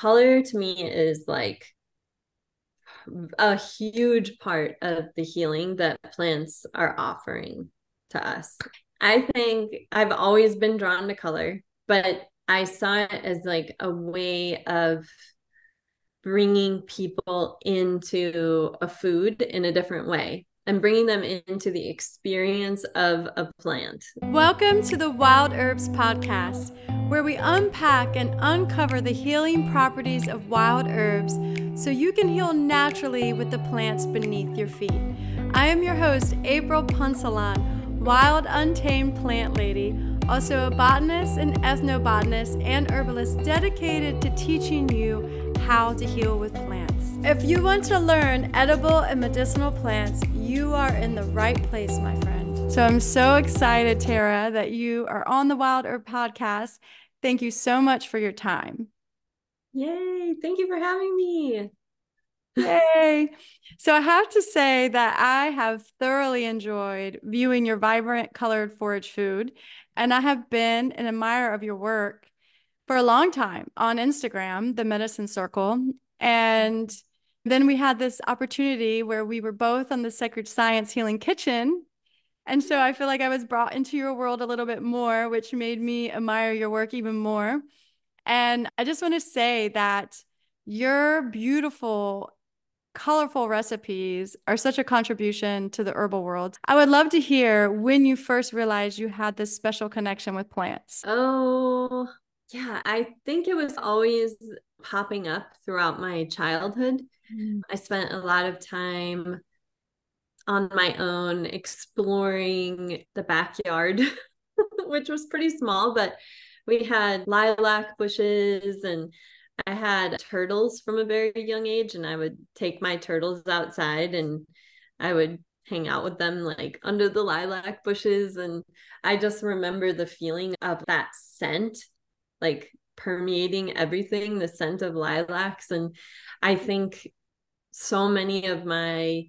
color to me is like a huge part of the healing that plants are offering to us. I think I've always been drawn to color, but I saw it as like a way of bringing people into a food in a different way and bringing them into the experience of a plant. Welcome to the Wild Herbs Podcast, where we unpack and uncover the healing properties of wild herbs so you can heal naturally with the plants beneath your feet. I am your host, April Punsalan, wild, untamed plant lady, also a botanist, and ethnobotanist, and herbalist dedicated to teaching you how to heal with plants. If you want to learn edible and medicinal plants, you are in the right place, my friend. So I'm so excited, Tara, that you are on the Wild Herb Podcast. Thank you so much for your time. Yay. Thank you for having me. Yay. So I have to say that I have thoroughly enjoyed viewing your vibrant colored forage food. And I have been an admirer of your work for a long time on Instagram, the Medicine Circle. And then we had this opportunity where we were both on the Sacred Science Healing Kitchen. And so I feel like I was brought into your world a little bit more, which made me admire your work even more. And I just want to say that your beautiful, colorful recipes are such a contribution to the herbal world. I would love to hear when you first realized you had this special connection with plants. Oh, yeah. I think it was always popping up throughout my childhood. Mm. I spent a lot of time on my own exploring the backyard, which was pretty small, but we had lilac bushes and I had turtles from a very young age, and I would take my turtles outside and I would hang out with them like under the lilac bushes. And I just remember the feeling of that scent, like permeating everything, the scent of lilacs. And I think so many of my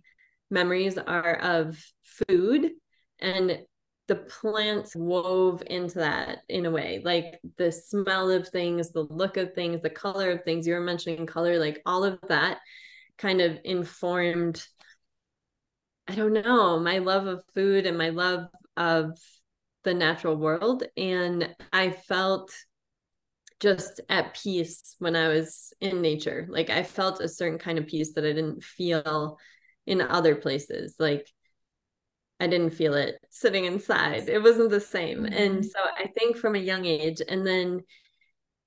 memories are of food and the plants wove into that in a way like the smell of things the look of things the color of things you were mentioning color like all of that kind of informed i don't know my love of food and my love of the natural world and i felt just at peace when I was in nature. Like I felt a certain kind of peace that I didn't feel in other places. Like I didn't feel it sitting inside. It wasn't the same. Mm-hmm. And so I think from a young age, and then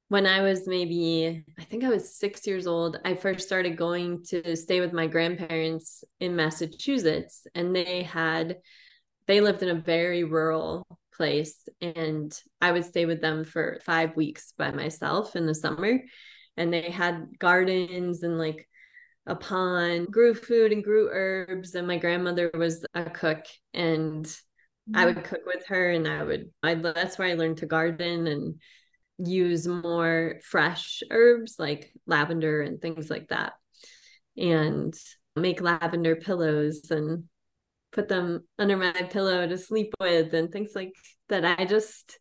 when I was maybe, I think I was six years old, I first started going to stay with my grandparents in Massachusetts. And they had, they lived in a very rural place and I would stay with them for five weeks by myself in the summer. And they had gardens and like a pond, grew food and grew herbs. And my grandmother was a cook and mm-hmm. I would cook with her and I would, I, that's where I learned to garden and use more fresh herbs like lavender and things like that. And make lavender pillows and put them under my pillow to sleep with and things like that I just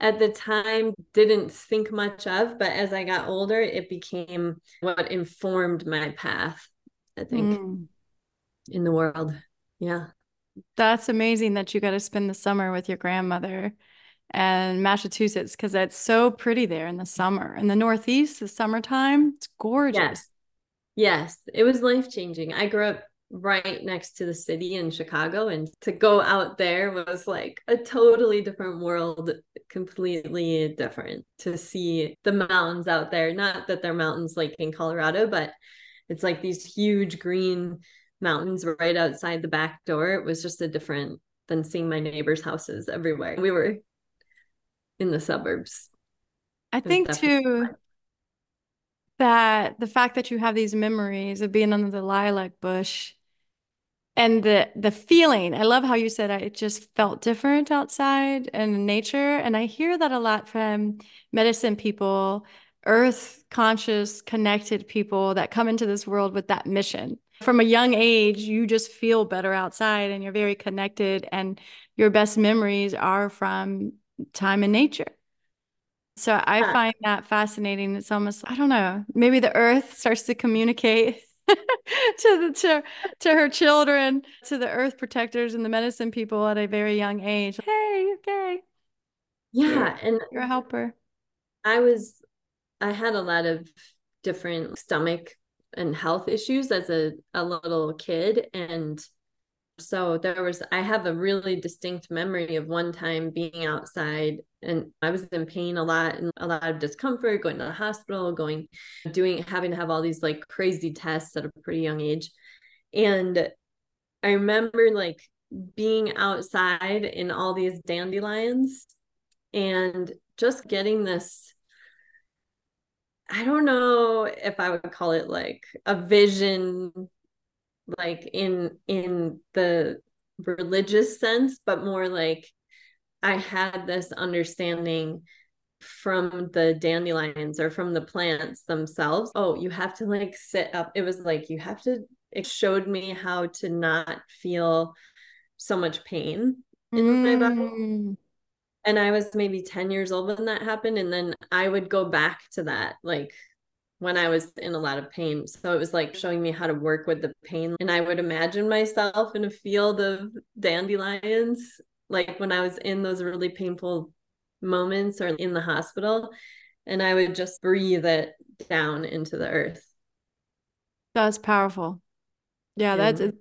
at the time didn't think much of but as I got older it became what informed my path I think mm. in the world yeah that's amazing that you got to spend the summer with your grandmother and Massachusetts because it's so pretty there in the summer. In the Northeast, the summertime, it's gorgeous. Yes. Yes. It was life changing. I grew up right next to the city in Chicago. And to go out there was like a totally different world, completely different to see the mountains out there. Not that they're mountains like in Colorado, but it's like these huge green mountains right outside the back door. It was just a different than seeing my neighbors' houses everywhere. We were in the suburbs. I think too that the fact that you have these memories of being under the lilac bush and the the feeling i love how you said it just felt different outside and nature. And i hear that a lot from medicine people earth conscious connected people that come into this world with that mission. From a young age you just feel better outside and you're very connected and your best memories are from time in nature. So I find that fascinating. It's almost, I don't know, maybe the earth starts to communicate to the to, to her children, to the earth protectors and the medicine people at a very young age. Hey, okay. Yeah. You're, and you're a helper. I was, I had a lot of different stomach and health issues as a, a little kid. And so there was, I have a really distinct memory of one time being outside and I was in pain a lot and a lot of discomfort, going to the hospital, going, doing, having to have all these like crazy tests at a pretty young age. And I remember like being outside in all these dandelions and just getting this I don't know if I would call it like a vision like in in the religious sense but more like I had this understanding from the dandelions or from the plants themselves oh you have to like sit up it was like you have to it showed me how to not feel so much pain in mm. my body and I was maybe 10 years old when that happened. And then I would go back to that, like when I was in a lot of pain. So it was like showing me how to work with the pain. And I would imagine myself in a field of dandelions, like when I was in those really painful moments or in the hospital. And I would just breathe it down into the earth. That's powerful. Yeah, that's a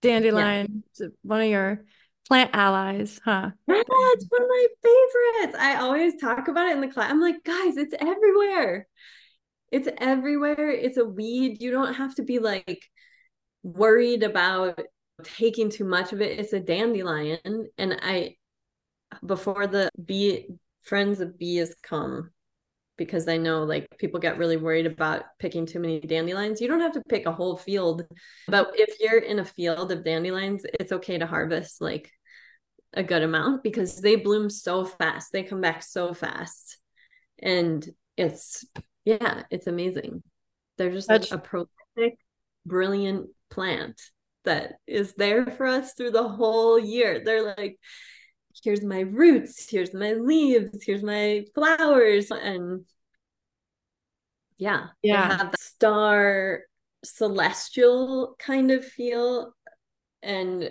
dandelion. Yeah. One of your plant allies, huh? Yeah, it's one of my favorites. I always talk about it in the class. I'm like, guys, it's everywhere. It's everywhere. It's a weed. You don't have to be like worried about taking too much of it. It's a dandelion. And I, before the bee friends of bees come, because I know like people get really worried about picking too many dandelions. You don't have to pick a whole field, but if you're in a field of dandelions, it's okay to harvest like a good amount because they bloom so fast. They come back so fast. And it's yeah, it's amazing. They're just That's... like a prolific, brilliant plant that is there for us through the whole year. They're like here's my roots, here's my leaves, here's my flowers. And yeah, yeah, have the star celestial kind of feel and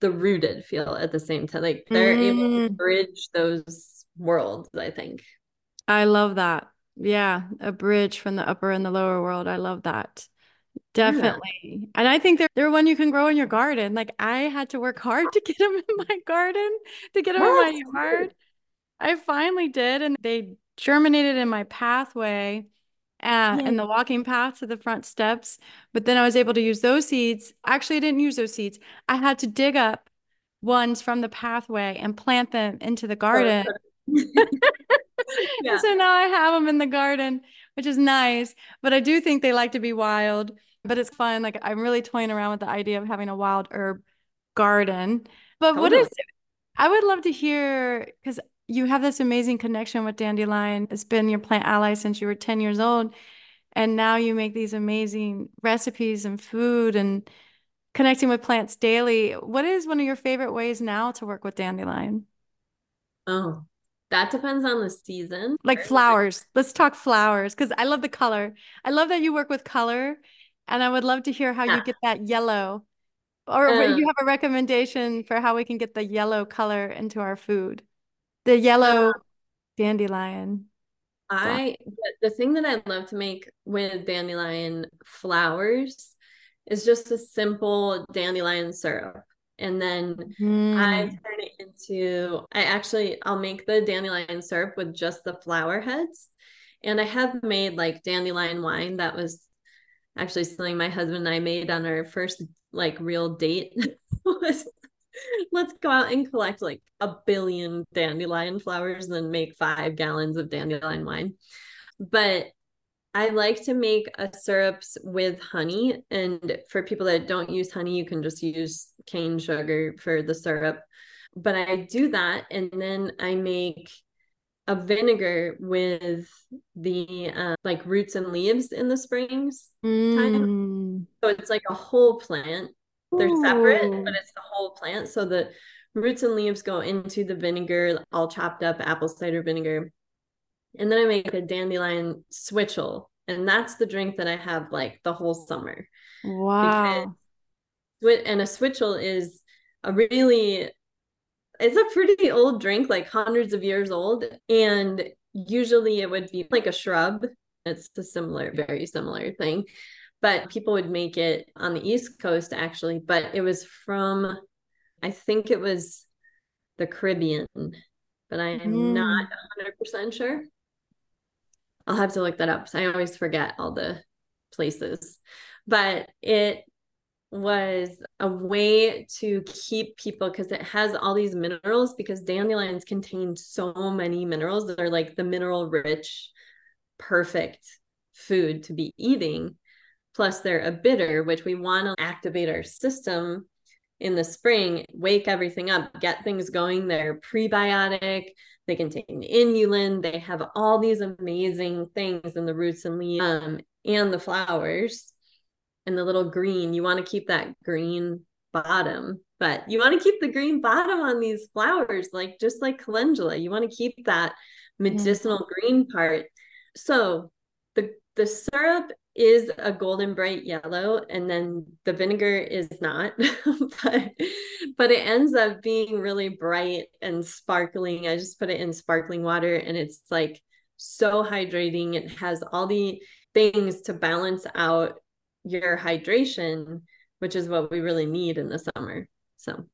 the rooted feel at the same time. Like they're mm. able to mm. bridge those worlds, I think. I love that. Yeah, a bridge from the upper and the lower world. I love that. Definitely. Yeah. And I think they're, they're one you can grow in your garden. Like I had to work hard to get them in my garden, to get them in my yard. I finally did. And they germinated in my pathway uh, and the walking path to the front steps. But then I was able to use those seeds. Actually, I didn't use those seeds. I had to dig up ones from the pathway and plant them into the garden. yeah. So now I have them in the garden, which is nice. But I do think they like to be wild but it's fun. Like I'm really toying around with the idea of having a wild herb garden. But totally. what is? I would love to hear because you have this amazing connection with dandelion. It's been your plant ally since you were 10 years old. And now you make these amazing recipes and food and connecting with plants daily. What is one of your favorite ways now to work with dandelion? Oh, that depends on the season. Like flowers. Let's talk flowers because I love the color. I love that you work with color and I would love to hear how yeah. you get that yellow. Or um, you have a recommendation for how we can get the yellow color into our food. The yellow uh, dandelion. I the thing that I love to make with dandelion flowers is just a simple dandelion syrup. And then mm. I turn it into I actually I'll make the dandelion syrup with just the flower heads. And I have made like dandelion wine that was actually something my husband and I made on our first like real date was let's go out and collect like a billion dandelion flowers and then make five gallons of dandelion wine. But I like to make a syrups with honey. And for people that don't use honey, you can just use cane sugar for the syrup. But I do that and then I make a vinegar with the uh, like roots and leaves in the springs mm. So it's like a whole plant. They're Ooh. separate, but it's the whole plant. So the roots and leaves go into the vinegar, all chopped up apple cider vinegar. And then I make a dandelion switchel. And that's the drink that I have like the whole summer. Wow. Because, and a switchel is a really it's a pretty old drink, like hundreds of years old. And usually it would be like a shrub. It's a similar, very similar thing. But people would make it on the East Coast actually. But it was from, I think it was the Caribbean, but I am mm. not 100% sure. I'll have to look that up. I always forget all the places. But it was a way to keep people because it has all these minerals because dandelions contain so many minerals that are like the mineral rich perfect food to be eating. Plus they're a bitter which we want to activate our system in the spring wake everything up get things going. They're prebiotic they contain inulin they have all these amazing things in the roots and leaves um, and the flowers and the little green. You want to keep that green bottom, but you want to keep the green bottom on these flowers, like just like calendula. You want to keep that medicinal green part. So the the syrup is a golden bright yellow and then the vinegar is not but but it ends up being really bright and sparkling i just put it in sparkling water and it's like so hydrating it has all the things to balance out your hydration, which is what we really need in the summer. So,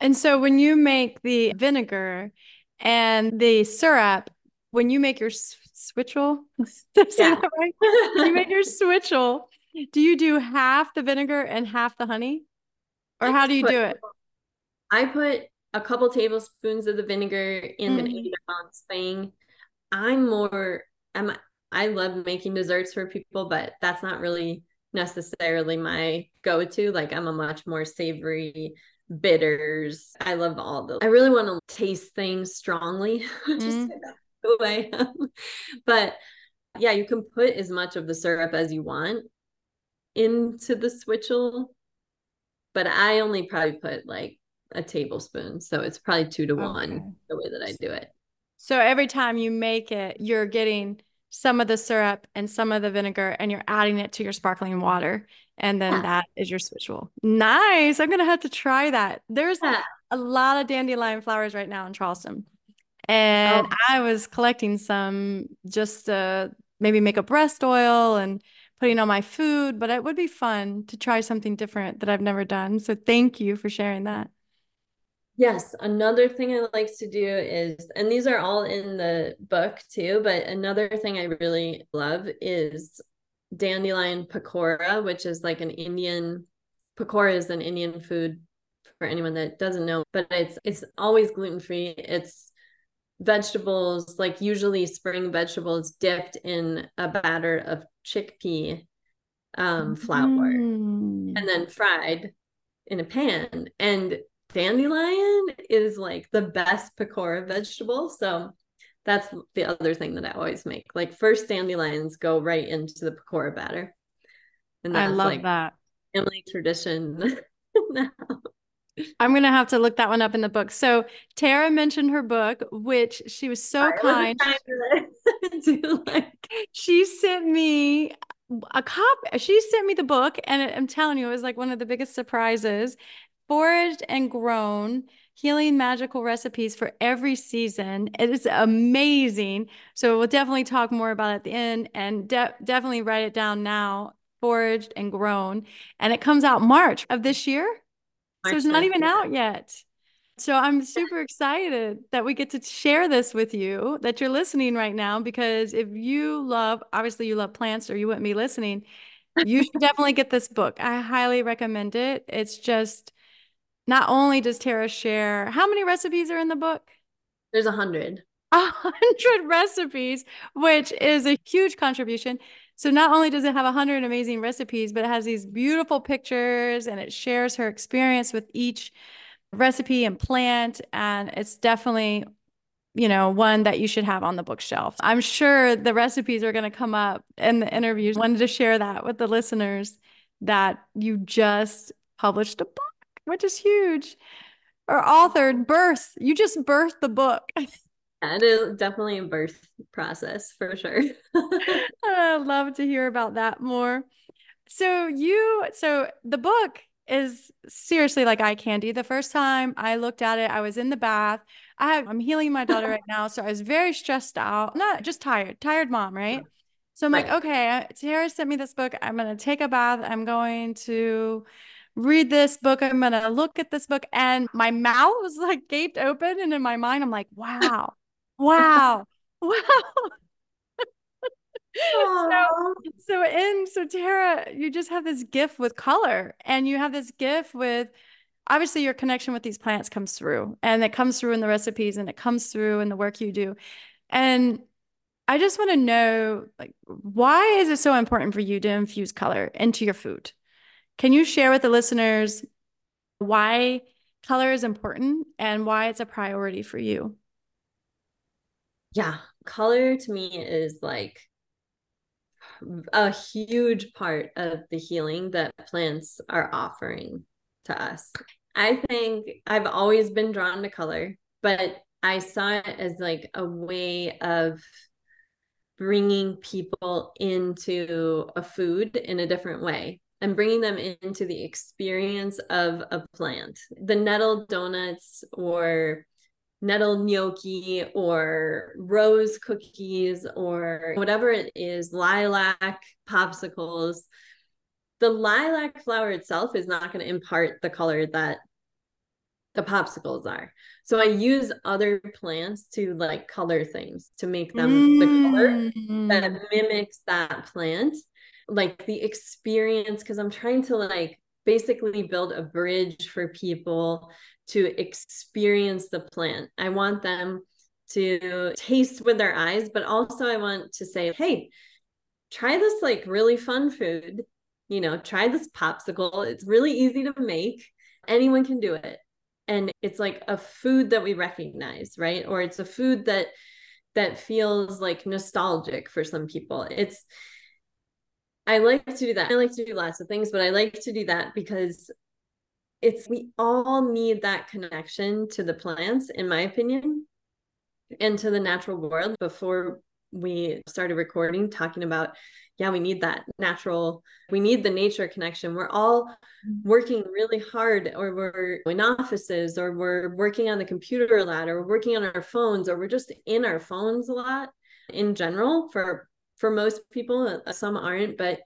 and so when you make the vinegar and the syrup, when you make your switchel, yeah. right? you make your switchel, do you do half the vinegar and half the honey? Or how do you put, do it? I put a couple tablespoons of the vinegar in mm. an eight ounce thing. I'm more I'm I love making desserts for people, but that's not really necessarily my go-to. Like I'm a much more savory bitters. I love all the I really want to taste things strongly. just mm. who I am. But yeah, you can put as much of the syrup as you want into the switchel. But I only probably put like a tablespoon. So it's probably two to okay. one the way that I do it. So every time you make it, you're getting some of the syrup and some of the vinegar and you're adding it to your sparkling water and then yeah. that is your switchel. Nice. I'm gonna have to try that. There's yeah. a lot of dandelion flowers right now in Charleston, and oh. I was collecting some just to maybe make a breast oil and putting on my food. But it would be fun to try something different that I've never done. So thank you for sharing that. Yes, another thing I like to do is, and these are all in the book too, but another thing I really love is dandelion pakora, which is like an Indian pakora is an Indian food for anyone that doesn't know, but it's it's always gluten-free. It's vegetables, like usually spring vegetables dipped in a batter of chickpea um, flour mm. and then fried in a pan. And dandelion is like the best pakora vegetable. So that's the other thing that I always make. Like first dandelions go right into the pakora batter. And I love like that. Family tradition now. I'm gonna have to look that one up in the book. So Tara mentioned her book, which she was so I kind. to like she sent me a copy. She sent me the book, and I'm telling you, it was like one of the biggest surprises foraged and grown healing magical recipes for every season. It is amazing. So we'll definitely talk more about it at the end and de- definitely write it down now. Foraged and grown. And it comes out March of this year. March so it's not even out yet. So I'm super excited that we get to share this with you, that you're listening right now, because if you love, obviously you love plants or you wouldn't be listening, you should definitely get this book. I highly recommend it. It's just not only does Tara share, how many recipes are in the book? There's a hundred. A hundred recipes, which is a huge contribution. So not only does it have a hundred amazing recipes, but it has these beautiful pictures and it shares her experience with each recipe and plant. And it's definitely, you know, one that you should have on the bookshelf. I'm sure the recipes are going to come up in the interviews. Wanted to share that with the listeners that you just published a book which is huge. Or authored birth. You just birthed the book. it is definitely a birth process for sure. I'd love to hear about that more. So you so the book is seriously like eye candy. The first time I looked at it, I was in the bath. I have, I'm healing my daughter right now, so I was very stressed out. Not just tired, tired mom, right? So I'm right. like, okay, Tara sent me this book. I'm gonna take a bath. I'm going to read this book. I'm gonna look at this book, and my mouth was like gaped open, and in my mind, I'm like, wow, wow, wow so, so in so Tara, you just have this gift with color, and you have this gift with obviously your connection with these plants comes through, and it comes through in the recipes, and it comes through in the work you do, and I just want to know like why is it so important for you to infuse color into your food? Can you share with the listeners why color is important and why it's a priority for you? Yeah, color to me is like a huge part of the healing that plants are offering to us. I think I've always been drawn to color, but I saw it as like a way of bringing people into a food in a different way and bringing them into the experience of a plant. The nettle donuts or nettle gnocchi or rose cookies or whatever it is, lilac popsicles. The lilac flower itself is not going to impart the color that the popsicles are. So I use other plants to like color things to make them mm. the color that mm. mimics that plant. Like the experience, because I'm trying to like basically build a bridge for people to experience the plant. I want them to taste with their eyes, but also I want to say, hey, try this like really fun food. You know, try this popsicle. It's really easy to make. Anyone can do it. And it's like a food that we recognize, right? Or it's a food that that feels like nostalgic for some people. It's I like to do that. I like to do lots of things, but I like to do that because it's we all need that connection to the plants in my opinion and to the natural world before we started recording talking about yeah we need that natural we need the nature connection we're all mm-hmm. working really hard or we're in offices or we're working on the computer a lot or we're working on our phones or we're just in our phones a lot in general for for most people uh, some aren't but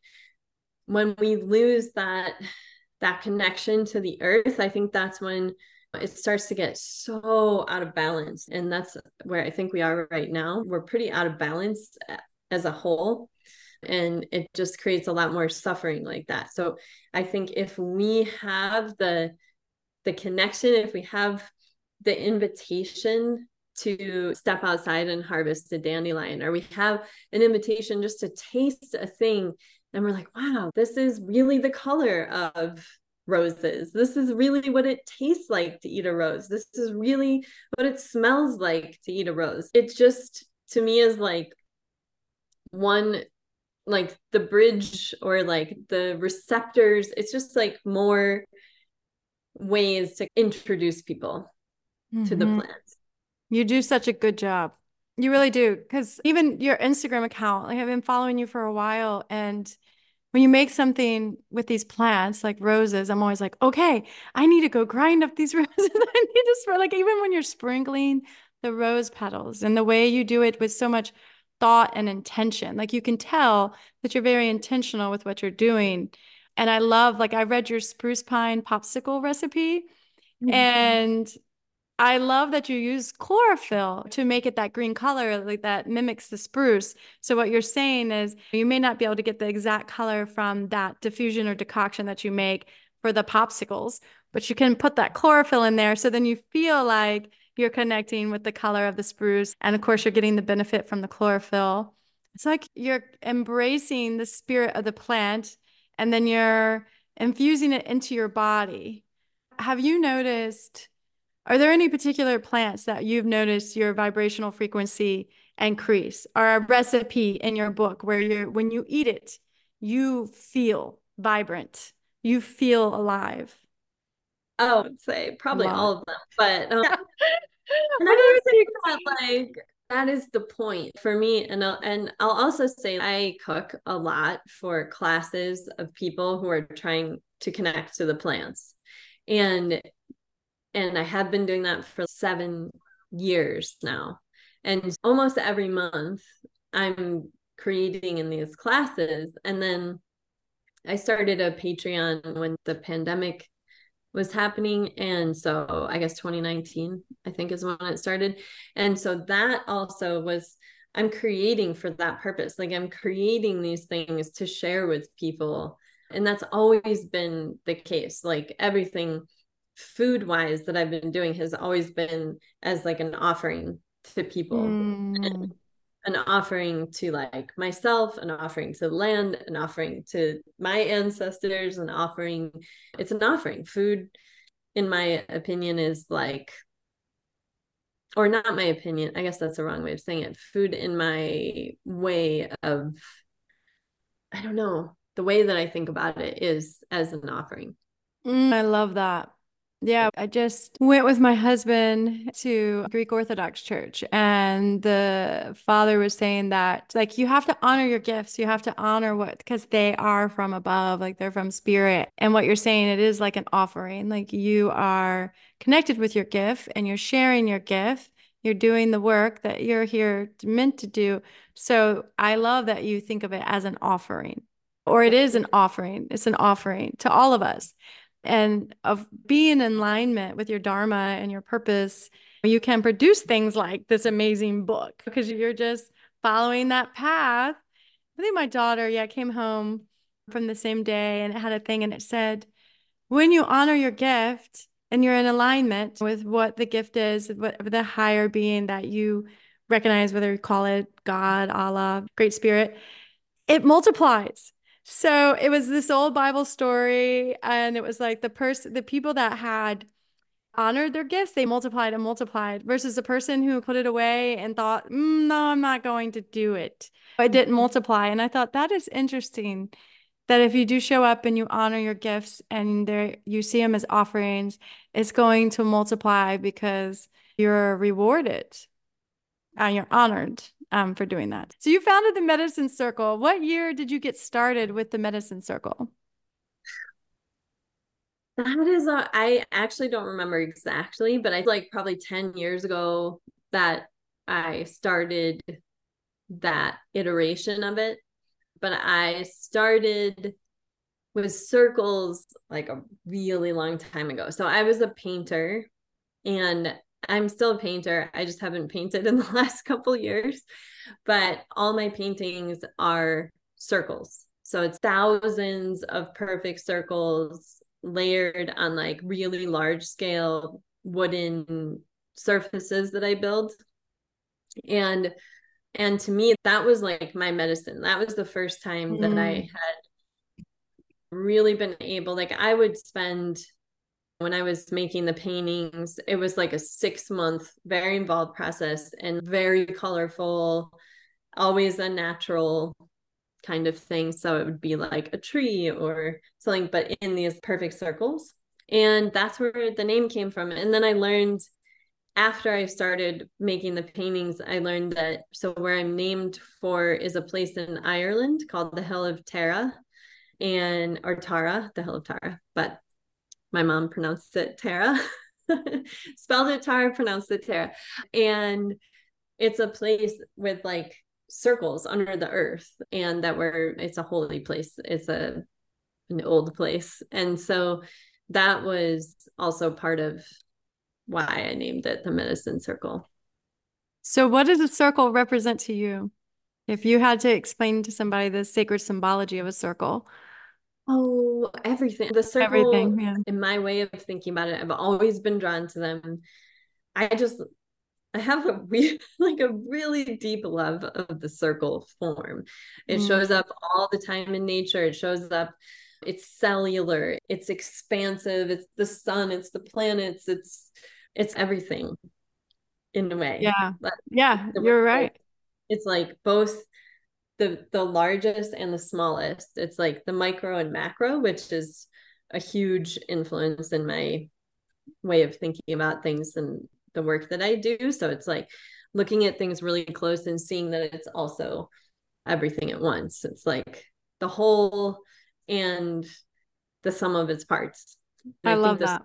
when we lose that that connection to the earth, I think that's when it starts to get so out of balance. And that's where I think we are right now. We're pretty out of balance uh, as a whole. And it just creates a lot more suffering like that. So I think if we have the the connection, if we have the invitation to step outside and harvest a dandelion, or we have an invitation just to taste a thing and we're like wow this is really the color of roses this is really what it tastes like to eat a rose this is really what it smells like to eat a rose it just to me is like one like the bridge or like the receptors it's just like more ways to introduce people mm-hmm. to the mm-hmm. You do such a good job you really do. Because even your Instagram account, like I've been following you for a while. And when you make something with these plants, like roses, I'm always like, okay, I need to go grind up these roses. I need to spread, like, even when you're sprinkling the rose petals and the way you do it with so much thought and intention, like you can tell that you're very intentional with what you're doing. And I love, like, I read your spruce pine popsicle recipe. Mm-hmm. And I love that you use chlorophyll to make it that green color like that mimics the spruce. So what you're saying is you may not be able to get the exact color from that diffusion or decoction that you make for the popsicles, but you can put that chlorophyll in there so then you feel like you're connecting with the color of the spruce and of course you're getting the benefit from the chlorophyll. It's like you're embracing the spirit of the plant and then you're infusing it into your body. Have you noticed are there any particular plants that you've noticed your vibrational frequency increase? Or a recipe in your book where you're when you eat it, you feel vibrant, you feel alive? Oh, I would say probably all of them, but um, And I think that like that is the point for me and I'll, and I'll also say I cook a lot for classes of people who are trying to connect to the plants. And and I have been doing that for 7 years now. And almost every month I'm creating in these classes and then I started a Patreon when the pandemic was happening. And so I guess 2019, I think is when it started. And so that also was, I'm creating for that purpose. Like I'm creating these things to share with people. And that's always been the case. Like everything food wise that I've been doing has always been as like an offering to people. Mm an offering to like myself, an offering to the land, an offering to my ancestors, an offering. It's an offering. Food, in my opinion, is like, or not my opinion. I guess that's the wrong way of saying it. Food, in my way of, I don't know, the way that I think about it is as an offering. Mm, I love that. Yeah, I just went with my husband to Greek Orthodox church and the father was saying that like you have to honor your gifts. You have to honor what because they are from above, like they're from spirit. And what you're saying it is like an offering. Like you are connected with your gift and you're sharing your gift. You're doing the work that you're here meant to do. So I love that you think of it as an offering. Or it is an offering. It's an offering to all of us and of being in alignment with your dharma and your purpose you can produce things like this amazing book because you're just following that path. I think my daughter yeah came home from the same day and it had a thing and it said when you honor your gift and you're in alignment with what the gift is what the higher being that you recognize whether you call it god allah great spirit it multiplies so it was this old Bible story, and it was like the person, the people that had honored their gifts, they multiplied and multiplied, versus the person who put it away and thought, mm, "No, I'm not going to do it." It didn't mm-hmm. multiply, and I thought that is interesting. That if you do show up and you honor your gifts and there you see them as offerings, it's going to multiply because you're rewarded and you're honored um, for doing that. So you founded the Medicine Circle. What year did you get started with the Medicine Circle? That is, a, I actually don't remember exactly, but I like probably 10 years ago that I started that iteration of it. But I started with circles like a really long time ago. So I was a painter and I'm still a painter. I just haven't painted in the last couple years, but all my paintings are circles. So it's thousands of perfect circles layered on like really large scale wooden surfaces that I build. And and to me that was like my medicine. That was the first time mm. that I mm. had really been able like I would spend when I was making the paintings, it was like a six month, very involved process and very colorful, always a natural kind of thing. So it would be like a tree or something, but in these perfect circles. And that's where the name came from. And then I learned after I started making the paintings, I learned that so where I'm named for is a place in Ireland called the Hill of Tara and or Tara, the Hill of Tara. But my mom pronounced it Tara, spelled it Tara, pronounced it Tara. And it's a place with like circles under the earth and that where it's a holy place. It's a an old place. And so that was also part of why I named it the medicine circle. So what does a circle represent to you? If you had to explain to somebody the sacred symbology of a circle, Oh, everything. The circle, everything, yeah. in my way of thinking about it, I've always been drawn to them. I just, I have a weird, like a really deep love of the circle form. It mm. shows up all the time in nature. It shows up, it's cellular, it's expansive, it's the sun, it's the planets, it's, it's everything in a way. Yeah. But yeah, you're right. It's like both the the largest and the smallest it's like the micro and macro which is a huge influence in my way of thinking about things and the work that I do. So it's like looking at things really close and seeing that it's also everything at once. It's like the whole and the sum of its parts. I, I love that.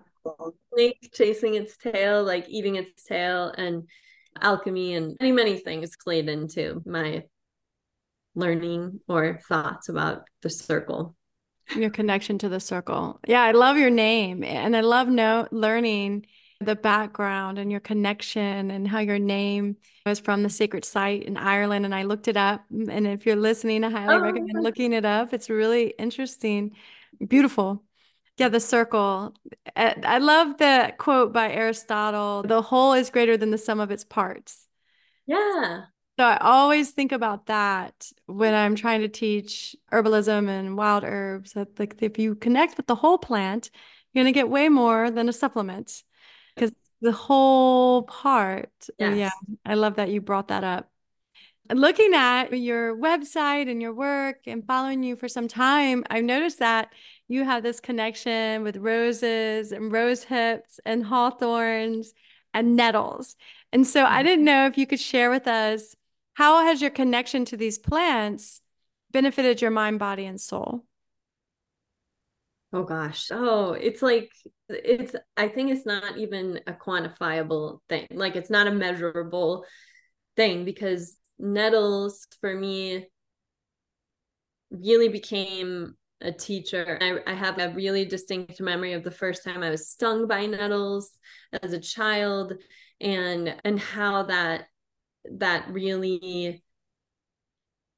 Snake chasing its tail, like eating its tail, and alchemy and many, many things played into my learning or thoughts about the circle. Your connection to the circle. Yeah, I love your name and I love no learning the background and your connection and how your name was from the sacred site in Ireland. And I looked it up. And if you're listening, I highly oh. recommend looking it up. It's really interesting, beautiful. Yeah, the circle. I love the quote by Aristotle the whole is greater than the sum of its parts. Yeah. So I always think about that when I'm trying to teach herbalism and wild herbs. That like if you connect with the whole plant, you're gonna get way more than a supplement because the whole part. Oh, yes. Yeah, I love that you brought that up. Looking at your website and your work and following you for some time, I've noticed that you have this connection with roses and rose hips and hawthorns and nettles. And so I mm-hmm. didn't know if you could share with us how has your connection to these plants benefited your mind, body, and soul? Oh gosh. Oh, it's like it's I think it's not even a quantifiable thing. Like it's not a measurable thing because nettles for me really became a teacher. I, I have a really distinct memory of the first time I was stung by nettles as a child and and how that that really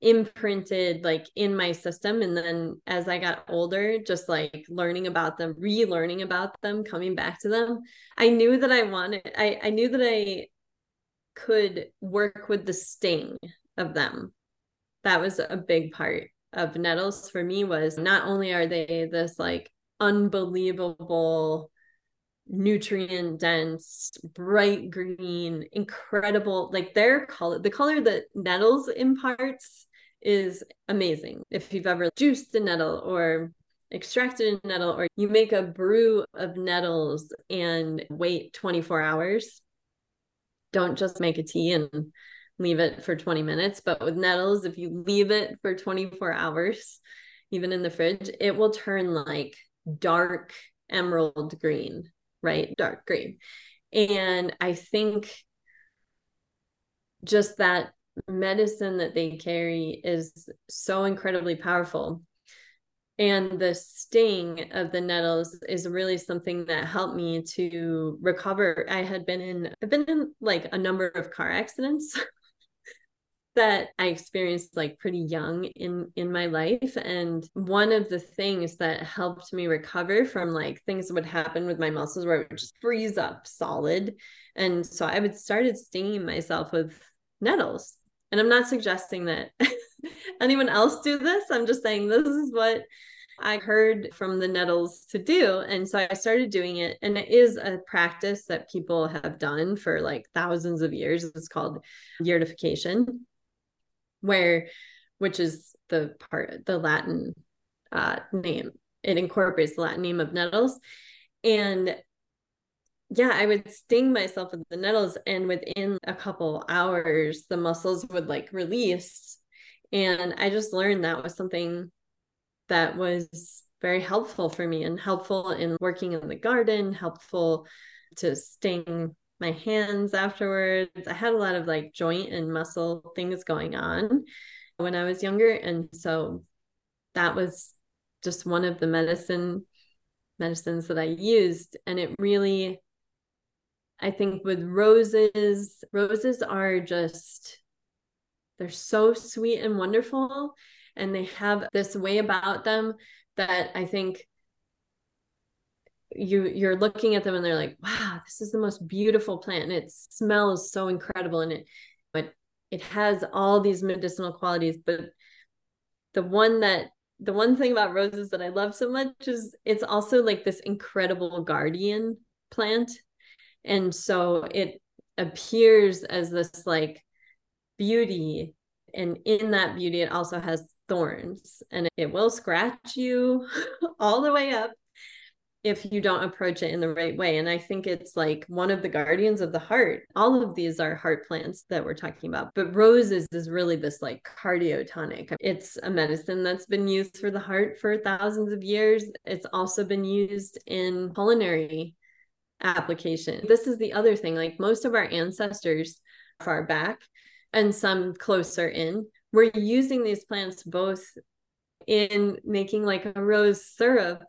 imprinted like in my system. And then as i got older just like learning about them relearning about them coming back to them i knew that i wanted i i knew that i could work with the sting of them. That was a big part of nettles for me was not only are they this like unbelievable nutrient dense bright green incredible like their color the color that nettles imparts is amazing. If you've ever juiced a nettle or extracted a nettle or you make a brew of nettles and wait 24 hours don't just make a tea and leave it for 20 minutes but with nettles if you leave it for 24 hours even in the fridge it will turn like dark emerald green right? Dark green. And I think just that medicine that they carry is so incredibly powerful. And the sting of the nettles is really something that helped me to recover. I had been in, I've been in like a number of car accidents that I experienced like pretty young in in my life and one of the things that helped me recover from like things that would happen with my muscles where it would just freeze up solid and so I would started stinging myself with nettles and I'm not suggesting that anyone else do this I'm just saying this is what I heard from the nettles to do. And so I started doing it. And it is a practice that people have done for like thousands of years. It's called yurtification where which is the part the latin uh, name. It incorporates the latin name of nettles. And yeah i would sting myself with the nettles and within a couple hours the muscles would like release. And i just learned that was something that was very helpful for me and helpful in working in the garden helpful to sting my hands afterwards. I had a lot of like joint and muscle things going on when I was younger. And so that was just one of the medicine medicines that I used. And it really, I think with roses, roses are just, they're so sweet and wonderful. And they have this way about them that I think you you're looking at them and they're like wow this is the most beautiful plant. And it smells so incredible and it but it has all these medicinal qualities but the one that the one thing about roses that i love so much is it's also like this incredible guardian plant. And so it appears as this like beauty and in that beauty it also has thorns and it will scratch you all the way up if you don't approach it in the right way. And I think it's like one of the guardians of the heart. All of these are heart plants that we're talking about, but roses is really this like cardiotonic. It's a medicine that's been used for the heart for thousands of years. It's also been used in culinary application. This is the other thing like most of our ancestors far back and some closer in were using these plants both in making like a rose syrup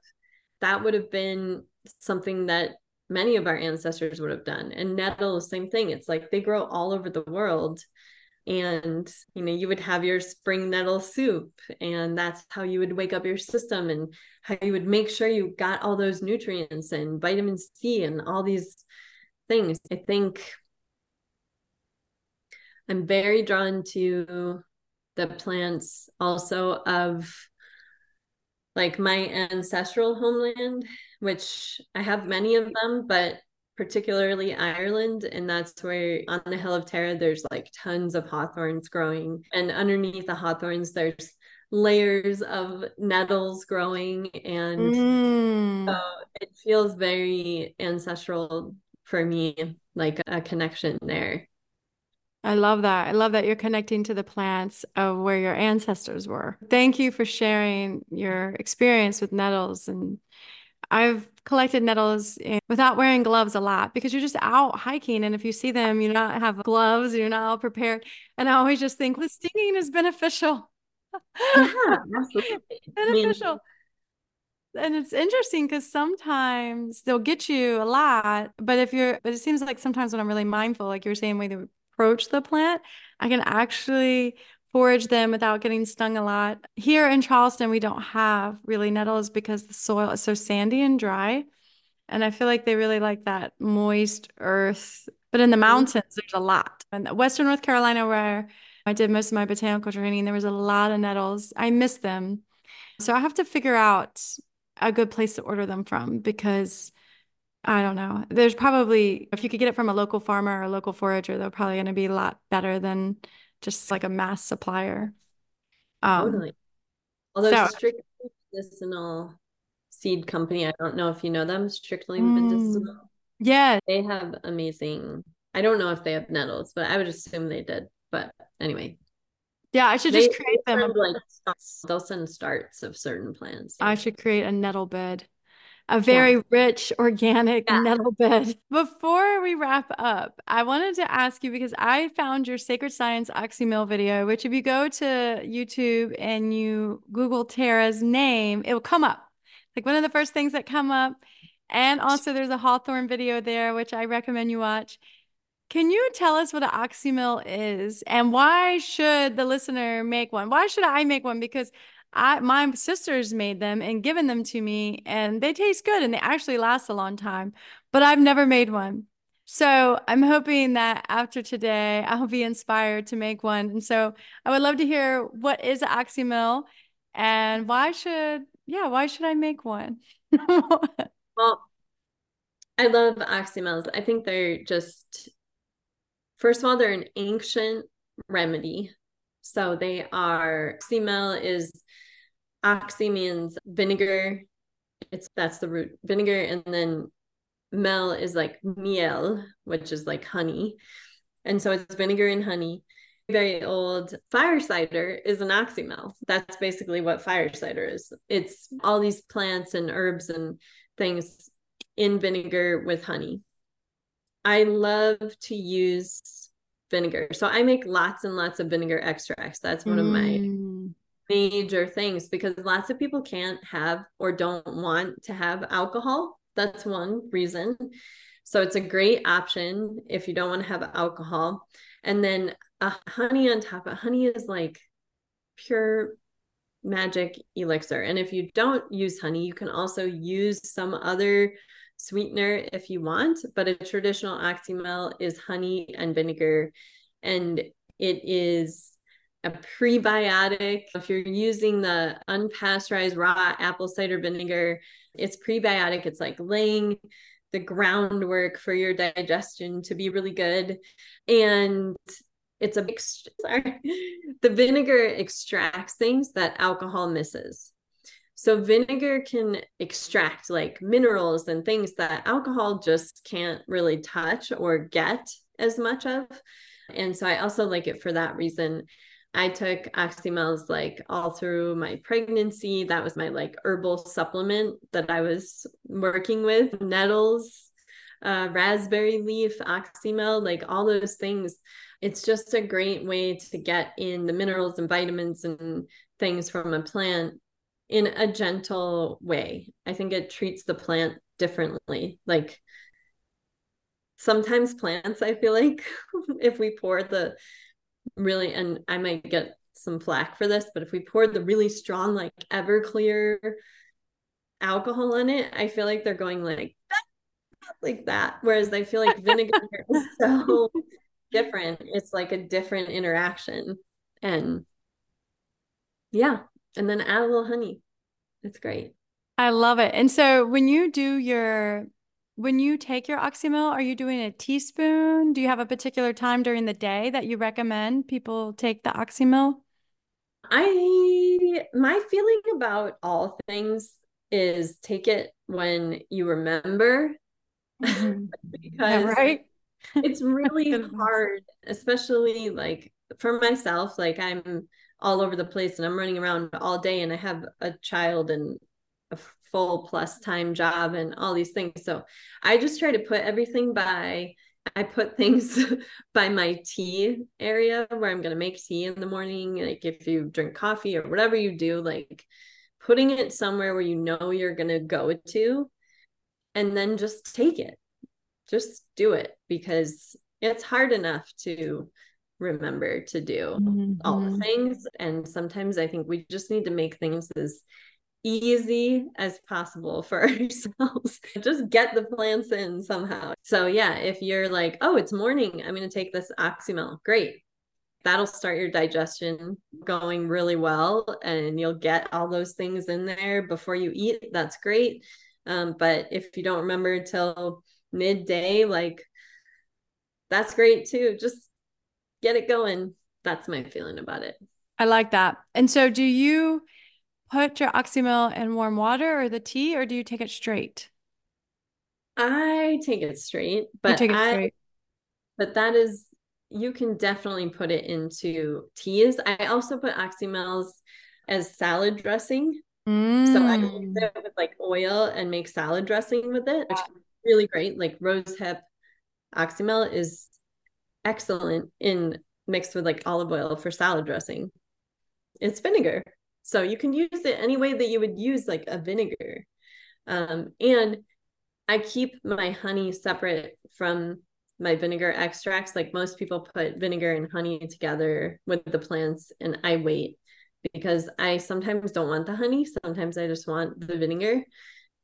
that would have been something that many of our ancestors would have done. And nettles, same thing. It's like they grow all over the world. And you know, you would have your spring nettle soup, and that's how you would wake up your system and how you would make sure you got all those nutrients and vitamin C and all these things. I think I'm very drawn to the plants also of like my ancestral homeland, which I have many of them, but particularly Ireland. And that's where on the Hill of Tara, there's like tons of hawthorns growing. And underneath the hawthorns, there's layers of nettles growing. And mm. so it feels very ancestral for me, like a connection there. I love that. I love that you're connecting to the plants of where your ancestors were. Thank you for sharing your experience with nettles. And I've collected nettles without wearing gloves a lot because you're just out hiking. And if you see them, you not have gloves, you're not all prepared. And I always just think the stinging is beneficial. Yeah, beneficial. And it's interesting because sometimes they'll get you a lot, but if you're, but it seems like sometimes when I'm really mindful, like you're saying, with approach the plant, I can actually forage them without getting stung a lot. Here in Charleston, we don't have really nettles because the soil is so sandy and dry. And I feel like they really like that moist earth. But in the mm-hmm. mountains, there's a lot. And Western North Carolina, where I did most of my botanical training, there was a lot of nettles. I miss them. So I have to figure out a good place to order them from because I don't know. There's probably, if you could get it from a local farmer or a local forager, they're probably going to be a lot better than just like a mass supplier. Um, totally. Although so, strictly medicinal seed company, I don't know if you know them, strictly mm, medicinal. Yeah. They have amazing, I don't know if they have nettles, but I would assume they did. But anyway. Yeah, I should just create them. Like they'll send starts of certain plants. I should create a nettle bed a very yeah. rich organic yeah. nettle bed. Before we wrap up, I wanted to ask you because I found your Sacred Science Oxymel video, which if you go to YouTube and you Google Tara's name, it will come up. Like one of the first things that come up. And also there's a Hawthorn video there, which I recommend you watch. Can you tell us what an oxymel is and why should the listener make one? Why should I make one? Because I my sisters made them and given them to me and they taste good and they actually last a long time, but I've never made one. So I'm hoping that after today I'll be inspired to make one. And so I would love to hear what is oxymel and why should yeah, why should I make one? well, I love oxymels. I think they're just first of all, they're an ancient remedy. So they are oxymel is oxy means vinegar. It's that's the root vinegar, and then mel is like miel, which is like honey. And so it's vinegar and honey. Very old fire cider is an oxymel. That's basically what fire cider is. It's all these plants and herbs and things in vinegar with honey. I love to use vinegar. So I make lots and lots of vinegar extracts. That's one mm. of my mm major things because lots of people can't have or don't want to have alcohol. That's one reason. So it's a great option if you don't want to have alcohol. And then a honey on top. Of, honey is like pure magic elixir. And if you don't use honey, you can also use some other sweetener if you want, but a traditional oxymel is honey and vinegar and it is a prebiotic. If you're using the unpasteurized raw apple cider vinegar, it's prebiotic. It's like laying the groundwork for your digestion to be really good. And it's a big, sorry, the vinegar extracts things that alcohol misses. So vinegar can extract like minerals and things that alcohol just can't really touch or get as much of. And so I also like it for that reason. I took Oxymel's like all through my pregnancy. That was my like herbal supplement that I was working with. Nettles, uh, raspberry leaf, Oxymel, like all those things. It's just a great way to get in the minerals and vitamins and things from a plant in a gentle way. I think it treats the plant differently. Like sometimes plants, I feel like if we pour the really, and I might get some flack for this, but if we poured the really strong, like Everclear alcohol in it, I feel like they're going like like that. Whereas I feel like vinegar is so different. It's like a different interaction. And yeah. And then add a little honey. It's great. I love it. And so when you do your when you take your Oxymel, are you doing a teaspoon? Do you have a particular time during the day that you recommend people take the Oxymel? I my feeling about all things is take it when you remember mm-hmm. because yeah, right it's really hard especially like for myself like I'm all over the place and I'm running around all day and I have a child and a full plus time job and all these things. So I just try to put everything by I put things by my tea area where I'm going to make tea in the morning. Like if you drink coffee or whatever you do, like putting it somewhere where you know you're going to go to and then just take it. Just do it because it's hard enough to remember to do mm-hmm. all the mm-hmm. things. And sometimes I think we just need to make things as easy as possible for ourselves. just get the plants in somehow. So, yeah, if you're like, oh, it's morning, I'm going to take this Oxymel, great. That'll start your digestion going really well, and you'll get all those things in there before you eat. That's great. Um, but if you don't remember till midday, like that's great too. Just get it going. That's my feeling about it. I like that. And so, do you put your Oxymel in warm water or the tea, or do you take it straight? I take it straight, but take it I, straight. But that is, you can definitely put it into teas. I also put Oxymels as salad dressing. Mm. So I use mm. it with like oil and make salad dressing with it, which is really great. Like rose hip Oxymel is excellent in mixed with like olive oil for salad dressing. It's vinegar. So you can use it any way that you would use like a vinegar. Um, and I keep my honey separate from my vinegar extracts. Like most people put vinegar and honey together with the plants, and I wait because I sometimes don't want the honey. Sometimes I just want the vinegar.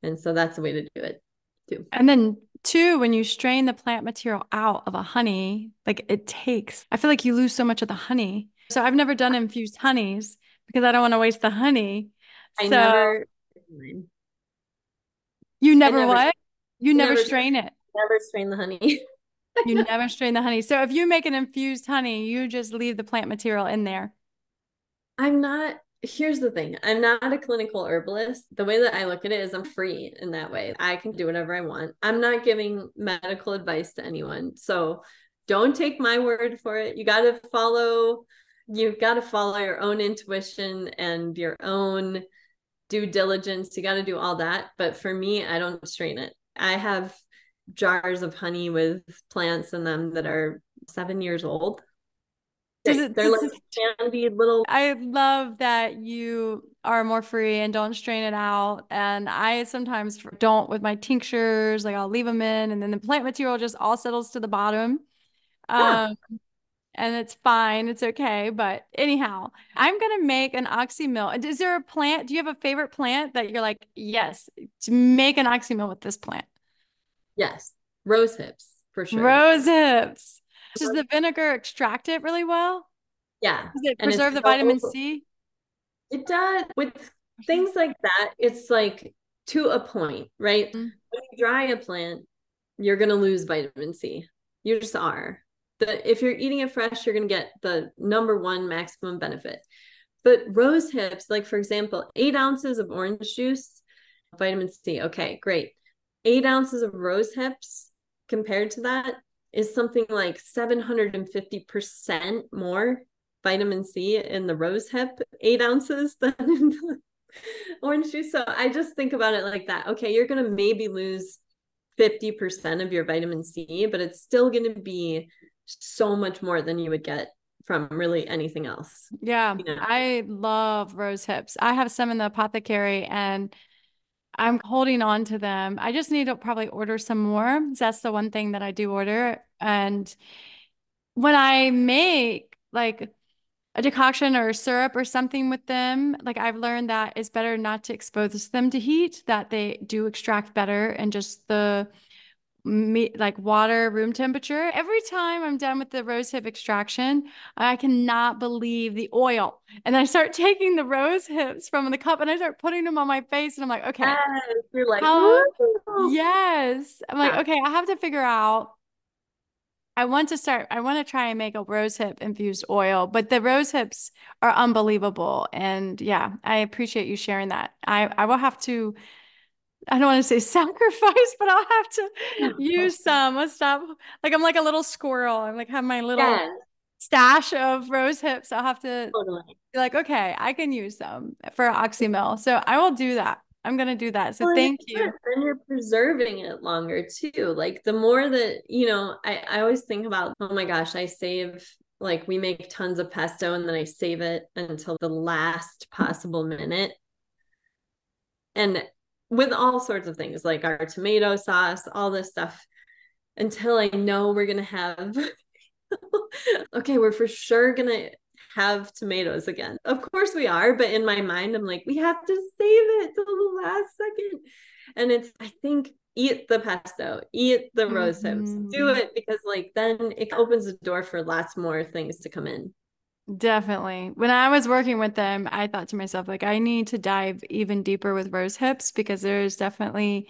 And so that's the way to do it too. And then two, when you strain the plant material out of a honey, like it takes, I feel like you lose so much of the honey. So I've never done infused honeys because I don't want to waste the honey. I so never, you never, never what? You never, never strain it. Never strain the honey. you never strain the honey. So if you make an infused honey, you just leave the plant material in there. I'm not here's the thing i'm not a clinical herbalist the way that i look at it is i'm free in that way i can do whatever i want i'm not giving medical advice to anyone so don't take my word for it you got to follow you've got to follow your own intuition and your own due diligence you got to do all that but for me i don't strain it i have jars of honey with plants in them that are seven years old does it, they're like candy little. I love that you are more free and don't strain it out. And I sometimes don't with my tinctures. Like I'll leave them in, and then the plant material just all settles to the bottom. Yeah. Um, and it's fine. It's okay. But anyhow, I'm gonna make an Oxymel. Is there a plant? Do you have a favorite plant that you're like, yes, to make an Oxymel with this plant? Yes, rose hips for sure. Rose hips. Does the vinegar extract it really well? Yeah. Does it preserve the so, vitamin C? It does. With things like that, it's like to a point, right? Mm-hmm. When you dry a plant, you're going to lose vitamin C. You just are. The, if you're eating it fresh, you're going to get the number one maximum benefit. But rose hips, like for example, eight ounces of orange juice, vitamin C. Okay, great. Eight ounces of rose hips compared to that is something like 750% more vitamin C in the rose hip, eight ounces than in the orange juice. So I just think about it like that. Okay, you're going to maybe lose 50% of your vitamin C, but it's still going to be so much more than you would get from really anything else. Yeah. You know? I love rose hips. I have some in the apothecary and I'm holding on to them. I just need to probably order some more. That's the one thing that I do order. And when I make like a decoction or a syrup or something with them, like I've learned that it's better not to expose them to heat, that they do extract better and just the me like water room temperature. Every time I'm done with the rose hip extraction, I cannot believe the oil. And I start taking the rose hips from the cup and I start putting them on my face. And I'm like, okay. Yes, you're like, yes. I'm like, okay, I have to figure out. I want to start, I want to try and make a rose hip infused oil, but the rose hips are unbelievable. And yeah, I appreciate you sharing that. I, I will have to I don't want to say sacrifice, but I'll have to use some. I'll stop. Like I'm like a little squirrel. I'm like have my little yes. stash of rose hips. I'll have to totally. be like, okay, I can use some for oxymel. So I will do that. I'm gonna do that. So well, thank you. And you're preserving it longer too. Like the more that you know, I, I always think about, oh my gosh, I save like we make tons of pesto and then I save it until the last possible minute. And with all sorts of things like our tomato sauce, all this stuff until I know we're going to have, okay, we're for sure going to have tomatoes again. Of course we are, but in my mind, I'm like, we have to save it till the last second. And it's, I think, eat the pesto, eat the rose hips, mm-hmm. do it because, like, then it opens the door for lots more things to come in. Definitely. When I was working with them, I thought to myself, like, I need to dive even deeper with rose hips because there's definitely,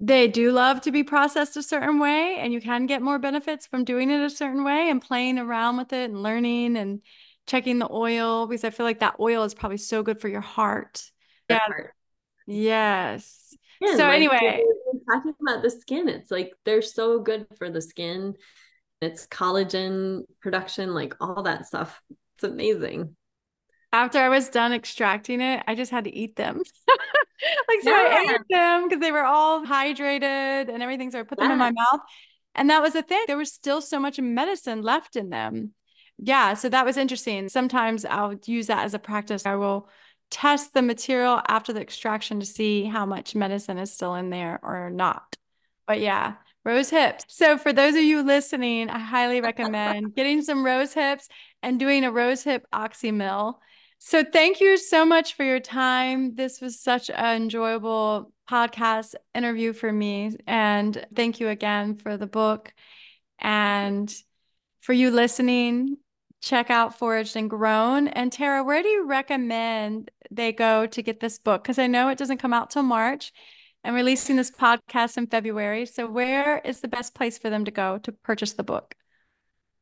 they do love to be processed a certain way, and you can get more benefits from doing it a certain way and playing around with it and learning and checking the oil because I feel like that oil is probably so good for your heart. yeah. Heart. Yes. Yeah, so, like, anyway, talking about the skin, it's like they're so good for the skin it's collagen production, like all that stuff. It's amazing. After I was done extracting it, I just had to eat them. like, so yeah. I ate them because they were all hydrated and everything. So I put them yeah. in my mouth. And that was the thing. There was still so much medicine left in them. Yeah. So that was interesting. Sometimes I'll use that as a practice. I will test the material after the extraction to see how much medicine is still in there or not. But yeah, Rose hips. So, for those of you listening, I highly recommend getting some rose hips and doing a rose hip oxymel. So, thank you so much for your time. This was such an enjoyable podcast interview for me. And thank you again for the book. And for you listening, check out Foraged and Grown. And Tara, where do you recommend they go to get this book? Because I know it doesn't come out till March. I'm releasing this podcast in February. So, where is the best place for them to go to purchase the book?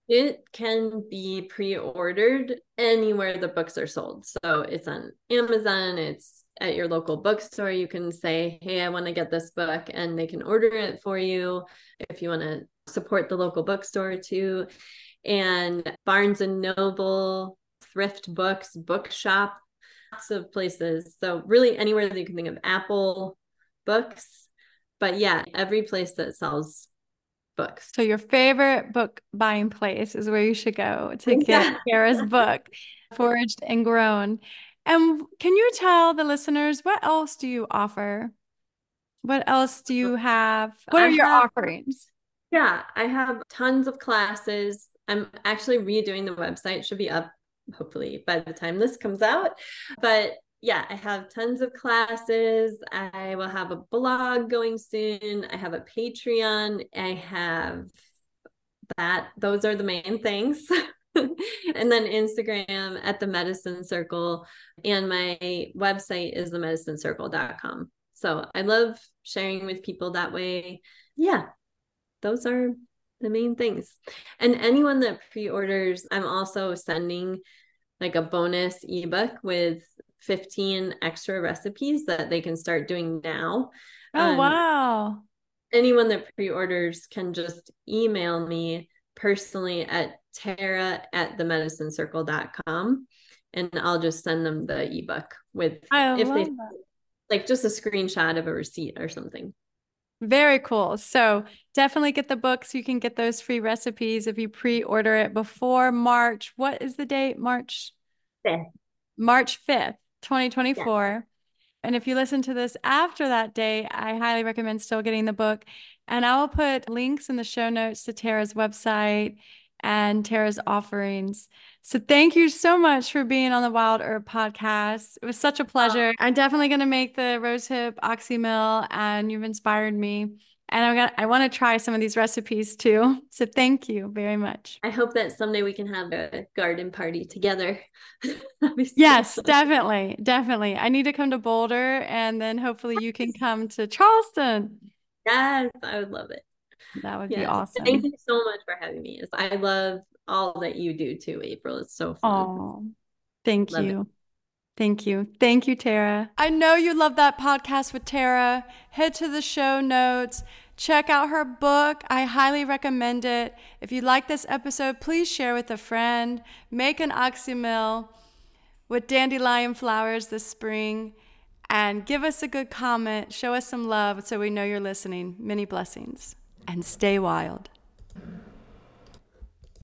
It can be pre ordered anywhere the books are sold. So, it's on Amazon, it's at your local bookstore. You can say, Hey, I want to get this book, and they can order it for you if you want to support the local bookstore too. And Barnes and Noble, Thrift Books, Bookshop, lots of places. So, really, anywhere that you can think of Apple, books. But yeah, every place that sells books. So your favorite book buying place is where you should go to get Tara's book, Foraged and Grown. And can you tell the listeners what else do you offer? What else do you have? What are I your have, offerings? Yeah, I have tons of classes. I'm actually redoing the website, should be up hopefully by the time this comes out. But yeah, I have tons of classes. I will have a blog going soon. I have a Patreon. I have that. Those are the main things. and then Instagram at the Medicine Circle. And my website is themedicinecircle.com. So I love sharing with people that way. Yeah, those are the main things. And anyone that pre orders, I'm also sending like a bonus ebook with 15 extra recipes that they can start doing now. Oh, um, wow. Anyone that pre orders can just email me personally at tara at themedicinecircle.com and I'll just send them the ebook with I if they that. like just a screenshot of a receipt or something. Very cool. So definitely get the book so you can get those free recipes if you pre-order it before March. What is the date? March 5th. March 5th, 2024. Yeah. And if you listen to this after that day, I highly recommend still getting the book. And I will put links in the show notes to Tara's website and Tara's offerings. So thank you so much for being on the Wild Herb podcast. It was such a pleasure. Oh. I'm definitely going to make the rosehip oxymel and you've inspired me. And I'm gonna, I want to try some of these recipes too. So thank you very much. I hope that someday we can have a garden party together. yes, definitely. Definitely. I need to come to Boulder and then hopefully you can come to Charleston. Yes, I would love it. That would yes. be awesome. Thank you so much for having me. I love all that you do too, April. It's so fun. Oh, thank love you. It. Thank you. Thank you, Tara. I know you love that podcast with Tara. Head to the show notes. Check out her book. I highly recommend it. If you like this episode, please share with a friend. Make an oxymel with dandelion flowers this spring and give us a good comment. Show us some love so we know you're listening. Many blessings and stay wild.